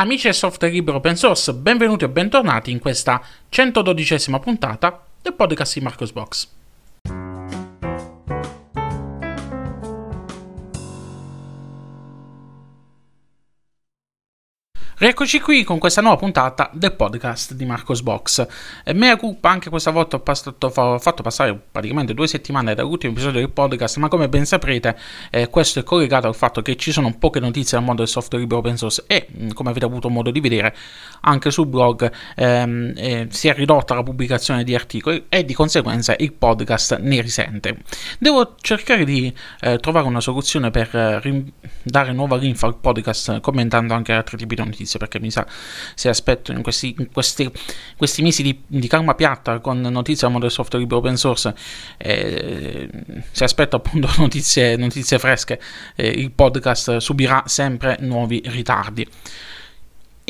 Amici del software libero open source, benvenuti o bentornati in questa 112esima puntata del podcast di Marcos Rieccoci qui con questa nuova puntata del podcast di Marcos Box. E mea culpa, anche questa volta ho, passato, ho, fatto passare praticamente due settimane dall'ultimo episodio del podcast, ma come ben saprete eh, questo è collegato al fatto che ci sono poche notizie dal mondo del software libero open source e, mm, come avete avuto modo di vedere, anche sul blog ehm, eh, si è ridotta la pubblicazione di articoli e di conseguenza il podcast ne risente. Devo cercare di eh, trovare una soluzione per eh, rim- dare nuova linfa al podcast commentando anche altri tipi di notizie perché mi sa se aspetto in questi, in questi, questi mesi di, di, calma piatta con notizie al mondo del software libero open source eh, se aspetto appunto notizie, notizie fresche eh, il podcast subirà sempre nuovi ritardi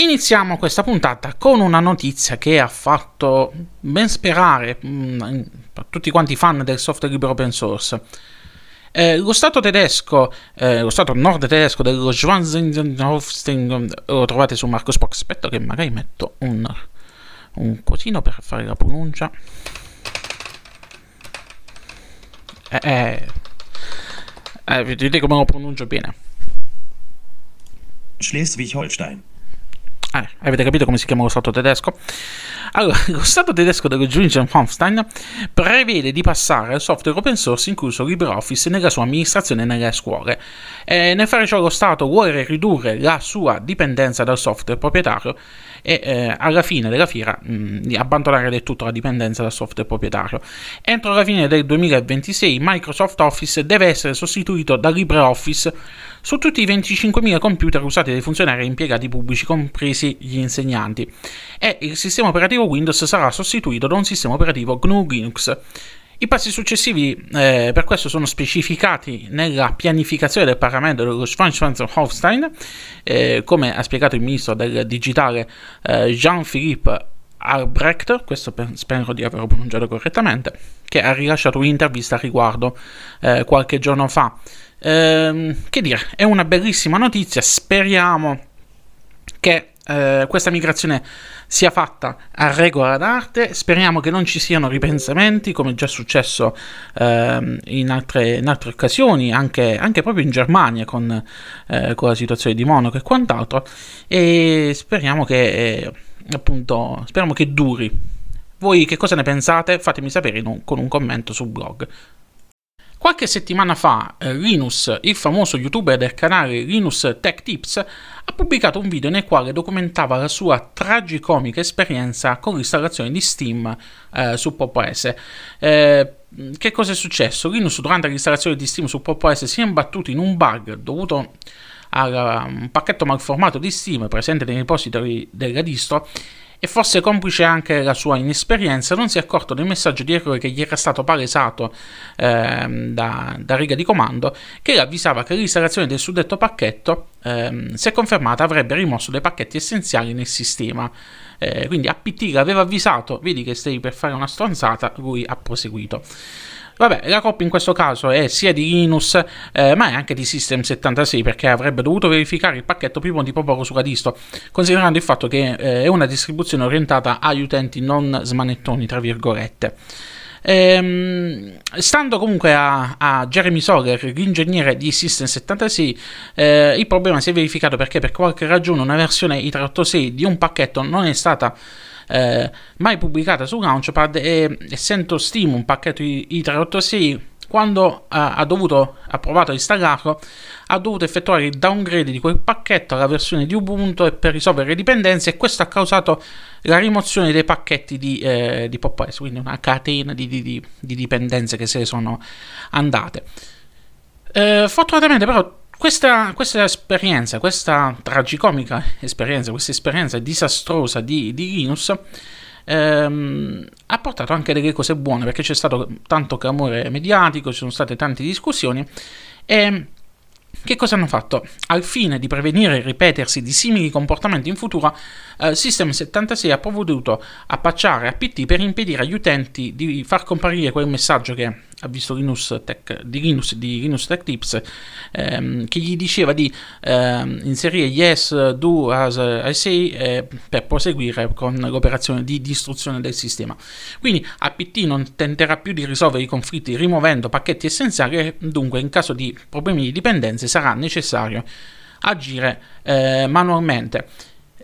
Iniziamo questa puntata con una notizia che ha fatto ben sperare mh, mm, tutti quanti i fan del software libero open source. Eh, lo Stato tedesco, eh, lo Stato nord tedesco dello Schwanzenhofstein, lo trovate su Marco Spock. Aspetta che magari metto un, un cosino per fare la pronuncia. Eh, eh, eh vedete come lo pronuncio bene. Schleswig-Holstein. Eh, avete capito come si chiama lo Stato tedesco? Allora, lo Stato tedesco dello Julian-Honstein prevede di passare al software open source incluso LibreOffice nella sua amministrazione nelle scuole. E nel fare ciò lo Stato vuole ridurre la sua dipendenza dal software proprietario e eh, alla fine della fiera mh, mm, di abbandonare del tutto la dipendenza dal software proprietario. Entro la fine del 2026 Microsoft Office deve essere sostituito da LibreOffice su tutti i 25.000 computer usati dai funzionari e impiegati pubblici, compresi gli insegnanti, e il sistema operativo Windows sarà sostituito da un sistema operativo GNU Linux. I passi successivi eh, per questo sono specificati nella pianificazione del Parlamento dello Schweinsteigen-Hofstein, eh, come ha spiegato il ministro del digitale eh, Jean-Philippe Albrecht, questo spero di averlo pronunciato correttamente, che ha rilasciato un'intervista a riguardo eh, qualche giorno fa. Ehm, che dire, è una bellissima notizia, speriamo che eh, questa migrazione sia fatta a regola d'arte. Speriamo che non ci siano ripensamenti, come già successo eh, in, altre, in, altre, occasioni, anche, anche, proprio in Germania con, eh, con, la situazione di Monaco e quant'altro. E speriamo che, eh, appunto, speriamo che duri. Voi che cosa ne pensate? Fatemi sapere un, con un commento sul blog. Qualche settimana fa eh, Linus, il famoso youtuber del canale Linus Tech Tips, ha pubblicato un video nel quale documentava la sua tragicomica esperienza con l'installazione di Steam eh, su Pop. Eh, che cosa è successo? Linus durante l'installazione di Steam su Pop si è imbattuto in un bug dovuto a un pacchetto malformato di Steam presente nei repository della distro e forse complice anche la sua inesperienza, non si è accorto del messaggio di errore che gli era stato palesato ehm, da, da, riga di comando, che avvisava che l'installazione del suddetto pacchetto, ehm, se confermata, avrebbe rimosso dei pacchetti essenziali nel sistema. Eh, quindi APT l'aveva avvisato, vedi che stai per fare una stronzata, lui ha proseguito. Vabbè, la colpa in questo caso è sia di Linux, eh, ma è anche di System76 perché avrebbe dovuto verificare il pacchetto prima di proporlo sulla distro, considerando il fatto che eh, è una distribuzione orientata agli utenti non smanettoni, tra virgolette. Ehm, stando comunque a, a, Jeremy Soler, l'ingegnere di System76, eh, il problema si è verificato perché per qualche ragione una versione i386 di un pacchetto non è stata eh, mai pubblicata su Launchpad e essendo Steam un pacchetto i386 quando ha, ha, dovuto, ha provato a installarlo, ha dovuto effettuare il downgrade di quel pacchetto alla versione di Ubuntu per risolvere le dipendenze e questo ha causato la rimozione dei pacchetti di, eh, di PopOS, quindi una catena di, di, di, dipendenze che se ne sono andate. Eh, fortunatamente però questa, questa, esperienza, questa tragicomica esperienza, questa esperienza disastrosa di, di Linus ehm, ha portato anche delle cose buone perché c'è stato tanto clamore mediatico, ci sono state tante discussioni e che cosa hanno fatto? Al fine di prevenire il ripetersi di simili comportamenti in futuro, eh, System76 ha provveduto a patchare APT per impedire agli utenti di far comparire quel messaggio che ha visto Linus Tech, di, Linus, di Linus Tech Tips ehm, che gli diceva di ehm, inserire yes, do as I say eh, per proseguire con l'operazione di distruzione del sistema. Quindi APT non tenterà più di risolvere i conflitti rimuovendo pacchetti essenziali e dunque in caso di problemi di dipendenze sarà necessario agire eh, manualmente.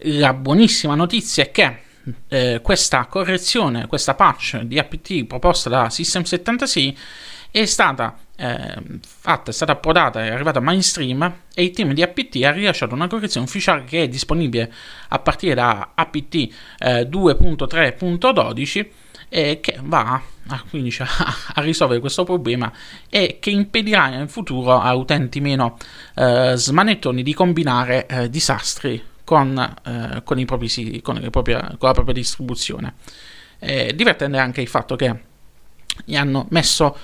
La buonissima notizia è che eh, questa correzione, questa patch di apt proposta da System76 è stata eh, fatta, è stata approdata, è arrivata mainstream e il team di APT ha rilasciato una correzione ufficiale che è disponibile a partire da APT eh, 2.3.12 e che va a, quindi, cioè, a, risolvere questo problema e che impedirà in futuro a utenti meno eh, smanettoni di combinare eh, disastri con, eh, con, propri, con, propria, con, la propria distribuzione. Eh, divertente anche il fatto che gli hanno messo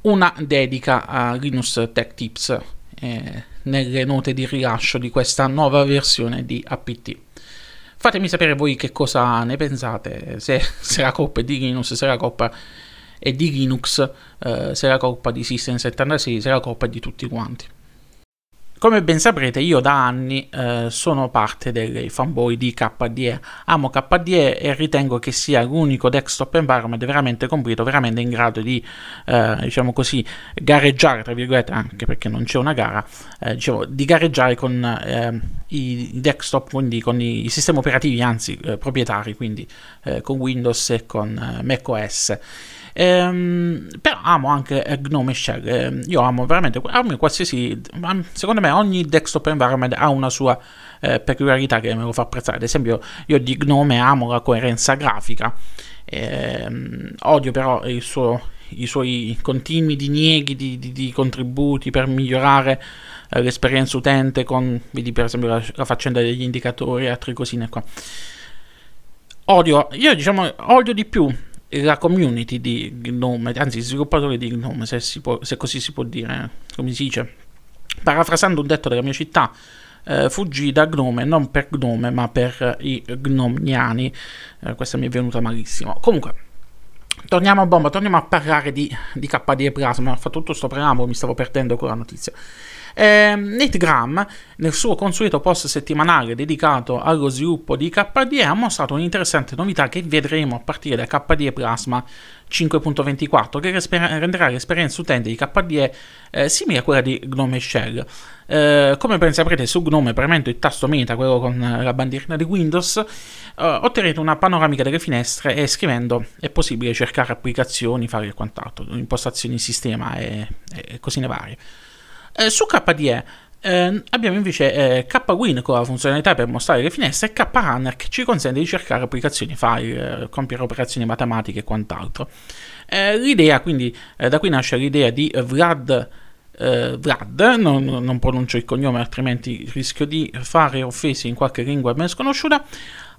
una dedica a Linux Tech Tips eh, nelle note di rilascio di questa nuova versione di APT. Fatemi sapere voi che cosa ne pensate, se, se la colpa è di Linux, se la colpa è di Linux, eh, se la colpa di System76, se la colpa è di tutti quanti. Come ben saprete, io da anni eh, sono parte dei fanboy di KDE. Amo KDE e ritengo che sia l'unico desktop environment veramente completo, veramente in grado di, eh, diciamo così, gareggiare, tra virgolette, anche perché non c'è una gara, eh, dicevo, di gareggiare con eh, i desktop, quindi con i, i sistemi operativi, anzi eh, proprietari, quindi eh, con Windows e con macOS. Ehm, però amo anche Gnome Shell. Ehm, io amo veramente amo qualsiasi. Secondo me, ogni desktop environment ha una sua eh, peculiarità che me lo fa apprezzare. Ad esempio, io di Gnome amo la coerenza grafica. Ehm, odio però suo, i suoi continui dinieghi di, di, di contributi per migliorare eh, l'esperienza utente con, vedi per esempio la, la faccenda degli indicatori e altre cosine qua. Odio, io diciamo, odio di più la community di Gnome, anzi, sviluppatori di Gnome, se, può, se, così si può dire, come si dice, parafrasando un detto della mia città, eh, fuggì da Gnome non per Gnome, ma per i gnomniani. Eh, questa mi è venuta malissimo. Comunque, torniamo a bomba, torniamo a parlare di, di KDE Plasma. Ho fatto tutto questo preambolo, mi stavo perdendo con la notizia. Eh, Nate Graham, nel suo consueto post settimanale dedicato allo sviluppo di KDE, ha mostrato un'interessante novità che vedremo a partire da KDE Plasma 5.24, che renderà l'esperienza utente di KDE eh, simile a quella di Gnome Shell. Eh, come ben saprete, su Gnome, premendo il tasto meta, quello con la bandierina di Windows, eh, otterrete una panoramica delle finestre e scrivendo è possibile cercare applicazioni, fare quant'altro, impostazioni sistema e, e cosine varie. Eh, su KDE eh, abbiamo invece eh, KWin con la funzionalità per mostrare le finestre e KRunner che ci consente di cercare applicazioni file, eh, compiere operazioni matematiche e quant'altro. Eh, l'idea, quindi, eh, da qui nasce l'idea di Vlad. Vlad, non, non pronuncio il cognome altrimenti rischio di fare offese in qualche lingua ben sconosciuta,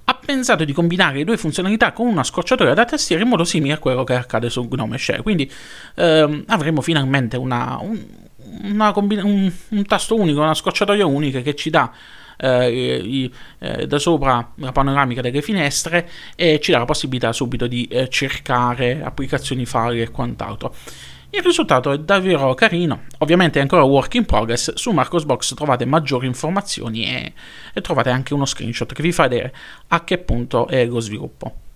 ha pensato di combinare le due funzionalità con una scorciatoia da tastiera in modo simile a quello che accade su Gnome Share. Quindi ehm, avremo finalmente una, un, combina- un, un, tasto unico, una scorciatoia unica che ci dà eh, i, eh, da sopra la panoramica delle finestre e ci dà la possibilità subito di eh, cercare applicazioni file e quant'altro. Il risultato è davvero carino, ovviamente è ancora work in progress, su Marcosbox trovate maggiori informazioni e, e trovate anche uno screenshot che vi fa vedere a che punto è lo sviluppo.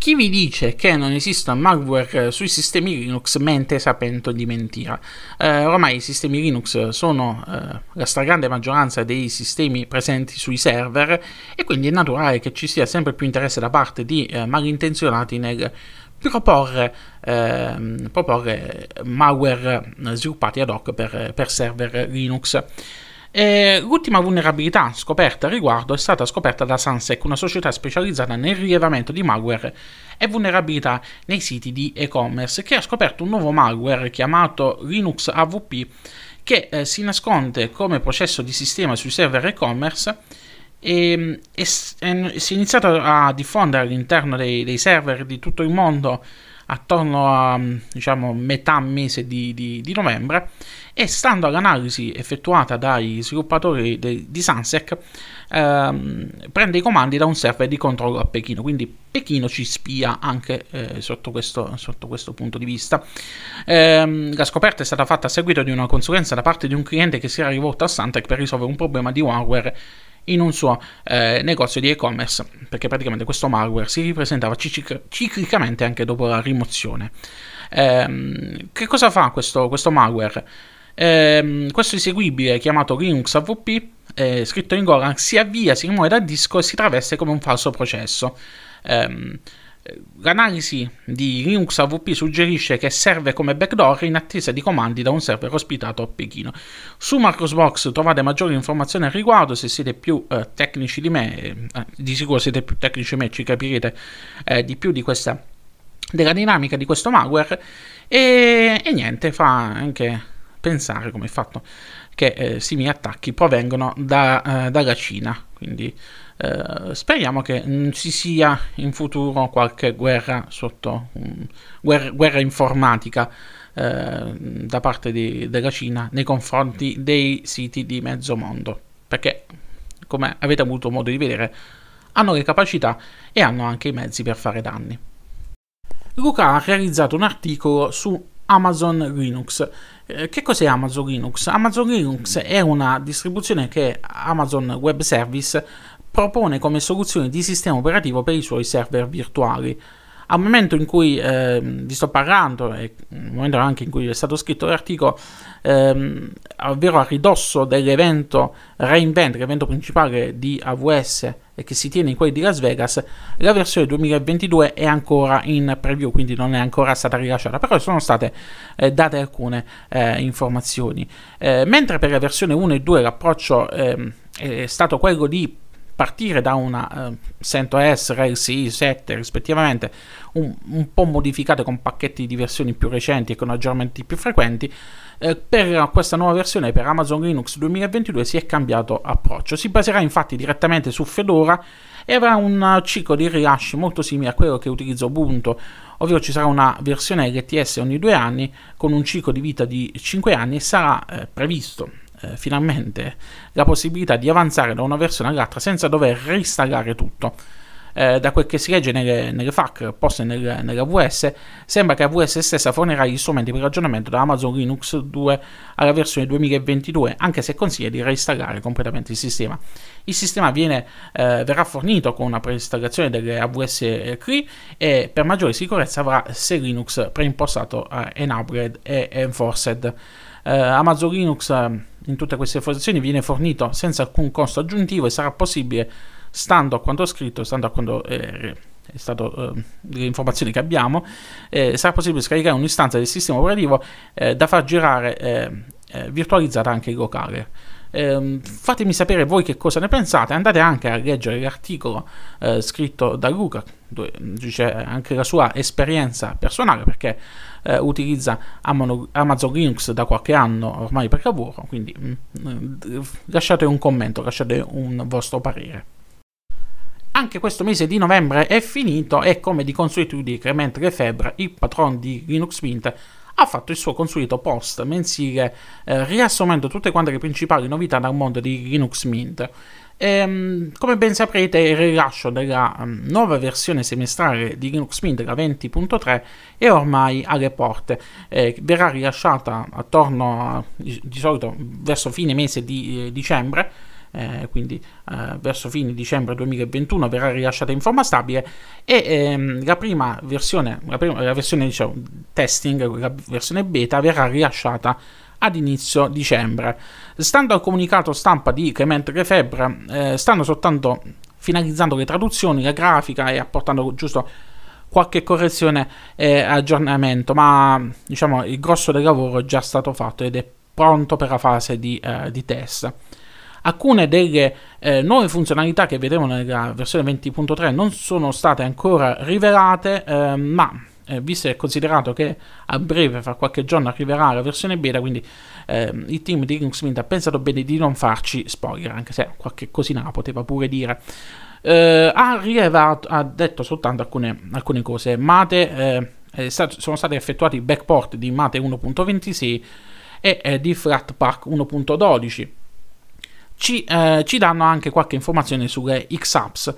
Chi vi dice che non esista malware sui sistemi Linux mente sapendo di mentira. Eh, ormai i sistemi Linux sono eh, la stragrande maggioranza dei sistemi presenti sui server e quindi è naturale che ci sia sempre più interesse da parte di eh, malintenzionati nel proporre, eh, proporre malware sviluppati ad hoc per, per server Linux. E l'ultima vulnerabilità scoperta a riguardo è stata scoperta da Sansec, una società specializzata nel rilevamento di malware e vulnerabilità nei siti di e-commerce, che ha scoperto un nuovo malware chiamato Linux AVP che eh, si nasconde come processo di sistema sui server e-commerce e, e, e si è iniziato a diffondere all'interno dei, dei server di tutto il mondo attorno a diciamo, metà mese di, di, di novembre e stando all'analisi effettuata dai sviluppatori de, di Sansec ehm, prende i comandi da un server di controllo a Pechino, quindi Pechino ci spia anche eh, sotto, questo, sotto, questo, punto di vista. Ehm, la scoperta è stata fatta a seguito di una consulenza da parte di un cliente che si era rivolto a Santec per risolvere un problema di malware in un suo eh, negozio di e-commerce, perché praticamente questo malware si ripresentava ciclic- ciclicamente anche dopo la rimozione. Eh, che cosa fa questo, questo malware? Eh, questo eseguibile chiamato Linux AVP, eh, scritto in Golang, si avvia, si rimuove dal disco e si traveste come un falso processo. Um, L'analisi di Linux AVP suggerisce che serve come backdoor in attesa di comandi da un server ospitato a Pechino. Su Marcosbox trovate maggiori informazioni al riguardo, se siete più eh, tecnici di me, eh, di sicuro siete più tecnici di me, ci capirete eh, di più di questa, della dinamica di questo malware e, e niente, fa anche pensare come fatto che eh, simili attacchi provengono da, eh, dalla Cina, quindi eh, speriamo che non ci sia in futuro qualche guerra sotto um, guerra, guerra, informatica eh, da parte di, della Cina nei confronti dei siti di mezzo mondo. Perché come avete avuto modo di vedere hanno le capacità e hanno anche i mezzi per fare danni. Luca ha realizzato un articolo su Amazon Linux. Eh, che cos'è Amazon Linux? Amazon Linux è una distribuzione che Amazon Web Service propone come soluzione di sistema operativo per i suoi server virtuali. Al momento in cui eh, vi sto parlando, e nel momento anche in cui è stato scritto l'articolo, ehm, ovvero a ridosso dell'evento Reinvent, l'evento principale di AWS e che si tiene in quelli di Las Vegas, la versione 2022 è ancora in preview, quindi non è ancora stata rilasciata, però sono state eh, date alcune eh, informazioni. Eh, mentre per la versione 1 e 2 l'approccio ehm, è stato quello di partire da una uh, CentOS RLC 7 rispettivamente, un, un, po' modificate con pacchetti di versioni più recenti e con aggiornamenti più frequenti, eh, per questa nuova versione per Amazon Linux 2022 si è cambiato approccio. Si baserà infatti direttamente su Fedora e avrà un ciclo di rilasci molto simile a quello che utilizza Ubuntu, ovvero ci sarà una versione LTS ogni due anni con un ciclo di vita di 5 anni e sarà eh, previsto eh, finalmente la possibilità di avanzare da una versione all'altra senza dover reinstallare tutto. Eh, da quel che si legge nelle, nelle FAQ poste nel, nell'AWS, sembra che AWS stessa fornirà gli strumenti per ragionamento da Amazon Linux 2 alla versione 2022, anche se consiglia di reinstallare completamente il sistema. Il sistema viene, eh, verrà fornito con una preinstallazione delle AWS CRI e per maggiore sicurezza avrà se Linux preimpostato eh, Enabled e Enforced. Eh, Amazon Linux in tutte queste informazioni viene fornito senza alcun costo aggiuntivo e sarà possibile, stando a quanto scritto, stando a quanto eh, è stato eh, le informazioni che abbiamo, eh, sarà possibile scaricare un'istanza del sistema operativo eh, da far girare eh, virtualizzata anche locale. Eh, fatemi sapere voi che cosa ne pensate. Andate anche a leggere l'articolo eh, scritto da Luca, dove dice anche la sua esperienza personale perché eh, utilizza Amazon Linux da qualche anno ormai per lavoro. Quindi mh, mm, lasciate un commento, lasciate un vostro parere. Anche questo mese di novembre è finito e come di consuetudine Clemente Lefebvre, il patron di Linux Mint, ha fatto il suo consueto post mensile eh, riassumendo tutte quante le principali novità dal mondo di Linux Mint. E, ehm, come ben saprete, il rilascio della um, nuova versione semestrale di Linux Mint, la 20.3, è ormai alle porte. Eh, verrà rilasciata attorno a, di, solito verso fine mese di eh, dicembre eh, quindi eh, verso fine dicembre 2021 verrà rilasciata in forma stabile e ehm, la prima versione, la, prima, la versione diciamo, testing, la versione beta verrà rilasciata ad inizio dicembre. Stando al comunicato stampa di Clemente Lefebvre, eh, stanno soltanto finalizzando le traduzioni, la grafica e apportando giusto qualche correzione e aggiornamento, ma diciamo il grosso del lavoro è già stato fatto ed è pronto per la fase di, eh, di test. Alcune delle eh, nuove funzionalità che vedremo nella versione 20.3 non sono state ancora rivelate, eh, ma eh, visto e considerato che a breve, fra qualche giorno, arriverà la versione beta, quindi eh, il team di Linux Mint ha pensato bene di non farci spoiler, anche se qualche cosina la poteva pure dire. Eh, ha rilevato, ha detto soltanto alcune, alcune cose. Mate, eh, stato, sono stati effettuati backport di Mate 1.26 e eh, di Flatpak 1.12. Ci, eh, ci, danno anche qualche informazione sulle X-Apps,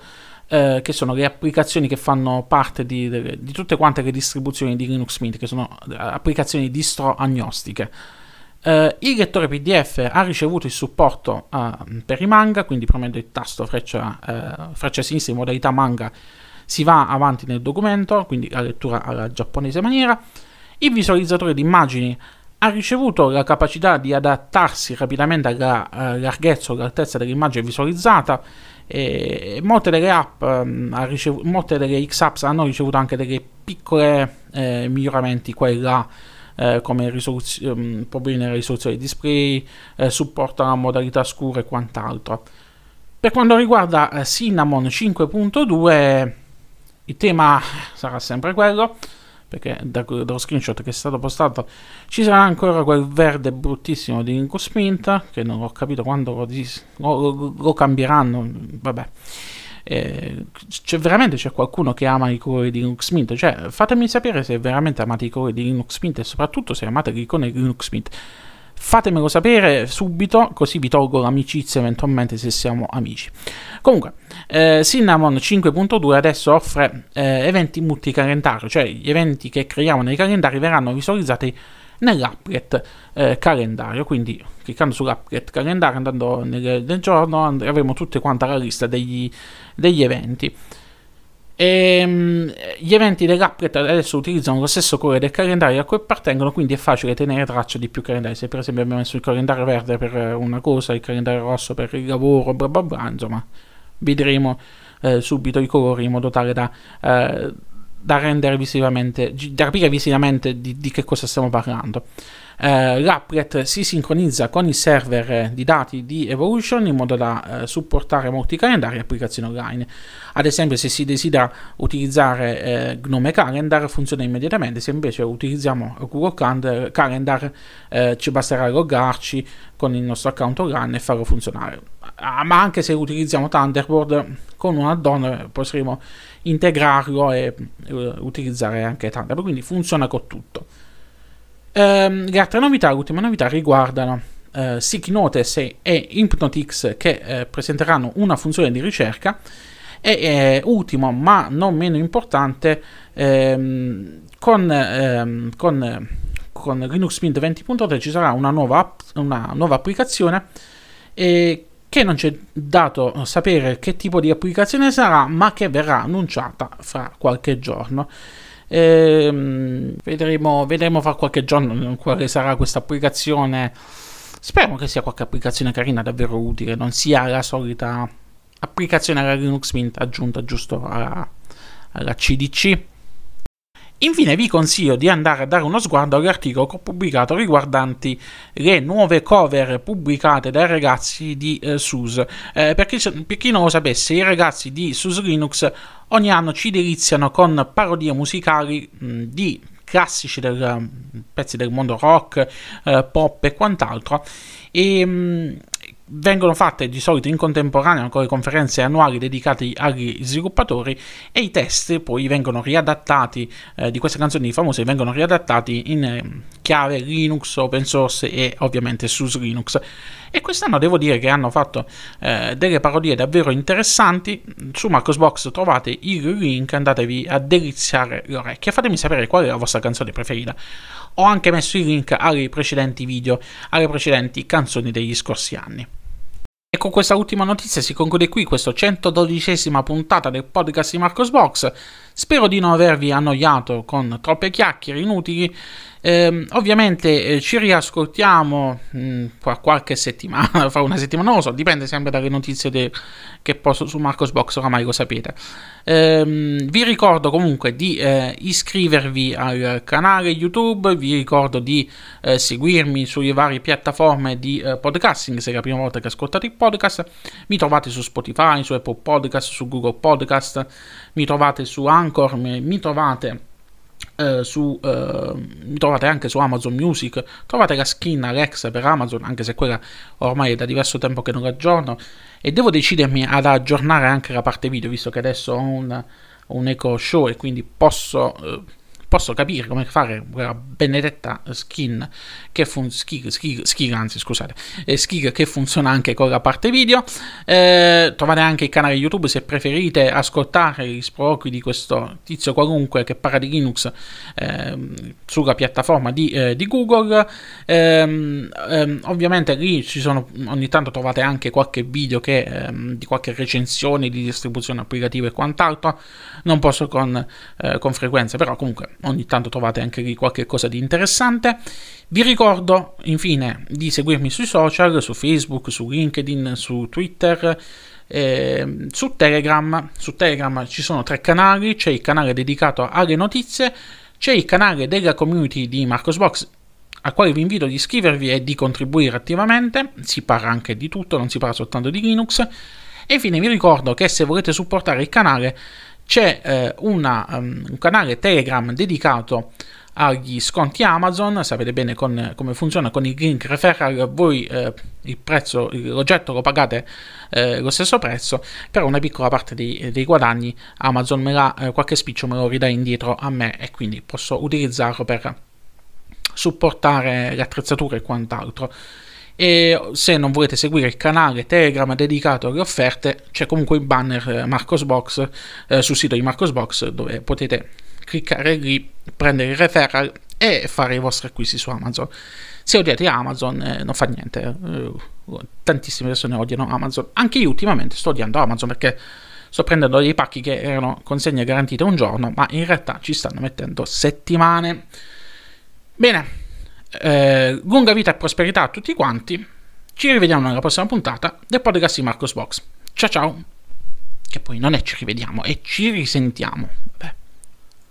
eh, che sono le applicazioni che fanno parte di, di, tutte quante le distribuzioni di Linux Mint, che sono eh, applicazioni distro agnostiche. Uh, il lettore PDF ha ricevuto il supporto uh, per i manga, quindi premendo il tasto freccia, freccia sinistra in modalità manga si va avanti nel documento, quindi la lettura alla giapponese maniera. Il visualizzatore di immagini ha ricevuto la capacità di adattarsi rapidamente alla larghezza o all'altezza dell'immagine visualizzata. E molte delle app, um, ricevuto, molte delle X-Apps hanno ricevuto anche delle piccole eh, miglioramenti qua e là eh, come risoluz- um, problemi nella risoluzione dei display, eh, supportano la modalità scura e quant'altro. Per quanto riguarda eh, Cinnamon 5.2, il tema sarà sempre quello, perché da, dallo screenshot che è stato postato ci sarà ancora quel verde bruttissimo di Linux Mint, che non ho capito quando lo, dis- lo, lo cambieranno, vabbè. Eh, c'è veramente c'è qualcuno che ama i colori di Linux Mint cioè fatemi sapere se veramente amate i colori di Linux Mint e soprattutto se amate l'icona di Linux Mint fatemelo sapere subito così vi tolgo l'amicizia eventualmente se siamo amici comunque eh, Cinnamon 5.2 adesso offre eh, eventi multicalendario cioè gli eventi che creiamo nei calendari verranno visualizzati nell'applet eh, calendario. Quindi cliccando sull'applet calendario, andando nel, nel giorno, avremo tutta quanta la lista degli, degli eventi. E, um, gli eventi dell'applet adesso utilizzano lo stesso colore del calendario a cui appartengono, quindi è facile tenere traccia di più calendari. Se per esempio abbiamo messo il calendario verde per una cosa, il calendario rosso per il lavoro, bla bla bla, insomma, vedremo eh, subito i colori in modo tale da eh, da rendere visivamente, da capire visivamente di, di che cosa stiamo parlando. Uh, L'applet si sincronizza con il server di dati di Evolution in modo da uh, supportare molti calendari e applicazioni online. Ad esempio, se si desidera utilizzare uh, Gnome Calendar, funziona immediatamente. Se invece utilizziamo Google Calendar, ci basterà loggarci con il nostro account online e farlo funzionare. Ah, ma anche se utilizziamo Thunderbird con un add-on potremo integrarlo e utilizzare anche Thunderbird. Quindi funziona con tutto. Um, le altre novità, le ultime novità riguardano uh, Seek Notice e Hypnotix che uh, presenteranno una funzione di ricerca e eh, ultimo ma non meno importante ehm, con, ehm, con, con, Linux Mint 20.3 ci sarà una nuova, app, una nuova applicazione eh, che non c'è dato sapere che tipo di applicazione sarà ma che verrà annunciata fra qualche giorno Ehm, vedremo, vedremo fra qualche giorno quale sarà questa applicazione. Spero che sia qualche applicazione carina, davvero utile, non sia la solita applicazione alla Linux Mint aggiunta giusto alla, alla CDC. Infine vi consiglio di andare a dare uno sguardo all'articolo che ho pubblicato riguardanti le nuove cover pubblicate dai ragazzi di eh, SUSE. Eh, per, chi, per, chi, non lo sapesse, i ragazzi di SUSE Linux ogni anno ci deliziano con parodie musicali mh, di classici del, pezzi del mondo rock, eh, pop e quant'altro. E, mh, vengono fatte di solito in contemporanea con le conferenze annuali dedicate agli sviluppatori e i test poi vengono riadattati eh, di queste canzoni famose vengono riadattati in eh, chiave Linux, open source e ovviamente SUS Linux. E quest'anno devo dire che hanno fatto eh, delle parodie davvero interessanti. Su Marcosbox trovate il link andatevi a deliziare le orecchie. Fatemi sapere qual è la vostra canzone preferita ho anche messo il link ai precedenti video alle precedenti canzoni degli scorsi anni e con questa ultima notizia si conclude qui questa 112esima puntata del podcast di Marcos Box. Spero di non avervi annoiato con troppe chiacchiere inutili eh, ovviamente eh, ci riascoltiamo mh, mm, fra qualche settimana, fra una settimana, non lo so, dipende sempre dalle notizie de- che posto su Marcos Box, oramai lo sapete. Eh, vi ricordo comunque di eh, iscrivervi al canale YouTube, vi ricordo di eh, seguirmi sulle varie piattaforme di eh, podcasting, se è la prima volta che ascoltate il podcast, mi trovate su Spotify, su Apple Podcast, su Google Podcast, mi trovate su Anchor, mi, mi trovate eh, su, eh, trovate anche su Amazon Music, trovate la skin Alexa per Amazon, anche se quella ormai è da diverso tempo che non l'aggiorno, e devo decidermi ad aggiornare anche la parte video, visto che adesso ho un, un Echo Show e quindi posso... Eh, posso capire come fare quella benedetta skin che funziona, skig, anzi scusate, eh, che funziona anche con la parte video. Eh, trovate anche il canale YouTube se preferite ascoltare gli sproloqui di questo tizio qualunque che parla di Linux eh, sulla piattaforma di, eh, di Google. Ehm, ehm, ovviamente lì ci sono, ogni tanto trovate anche qualche video che, ehm, di qualche recensione di distribuzione applicativa e quant'altro. Non posso con, eh, con frequenza, però comunque ogni tanto trovate anche lì qualche cosa di interessante. Vi ricordo infine di seguirmi sui social, su Facebook, su LinkedIn, su Twitter. Eh, su Telegram, su Telegram ci sono tre canali, c'è il canale dedicato alle notizie, c'è il canale della community di Marcosbox al quale vi invito ad iscrivervi e di contribuire attivamente, si parla anche di tutto, non si parla soltanto di Linux. E infine vi ricordo che se volete supportare il canale c'è eh, una, um, un canale Telegram dedicato agli sconti Amazon, sapete bene con, come funziona con il link referral, voi eh, il prezzo, l'oggetto lo pagate eh, lo stesso prezzo, però una piccola parte dei, dei guadagni Amazon me la, eh, qualche spiccio me lo ridà indietro a me e quindi posso utilizzarlo per supportare le attrezzature e quant'altro. E se non volete seguire il canale Telegram dedicato alle offerte, c'è comunque il banner eh, Marcosbox eh, sul sito di Marcosbox dove potete cliccare lì, prendere il referral e fare i vostri acquisti su Amazon. Se odiate Amazon, eh, non fa niente. Eh, tantissime persone odiano Amazon. Anche io ultimamente sto odiando Amazon perché sto prendendo dei pacchi che erano consegne garantite un giorno, ma in realtà ci stanno mettendo settimane. Bene, eh, lunga vita e prosperità a tutti quanti. Ci rivediamo nella prossima puntata del podcast di Marcos Box. Ciao ciao. Che poi non è ci rivediamo, è ci risentiamo. Beh.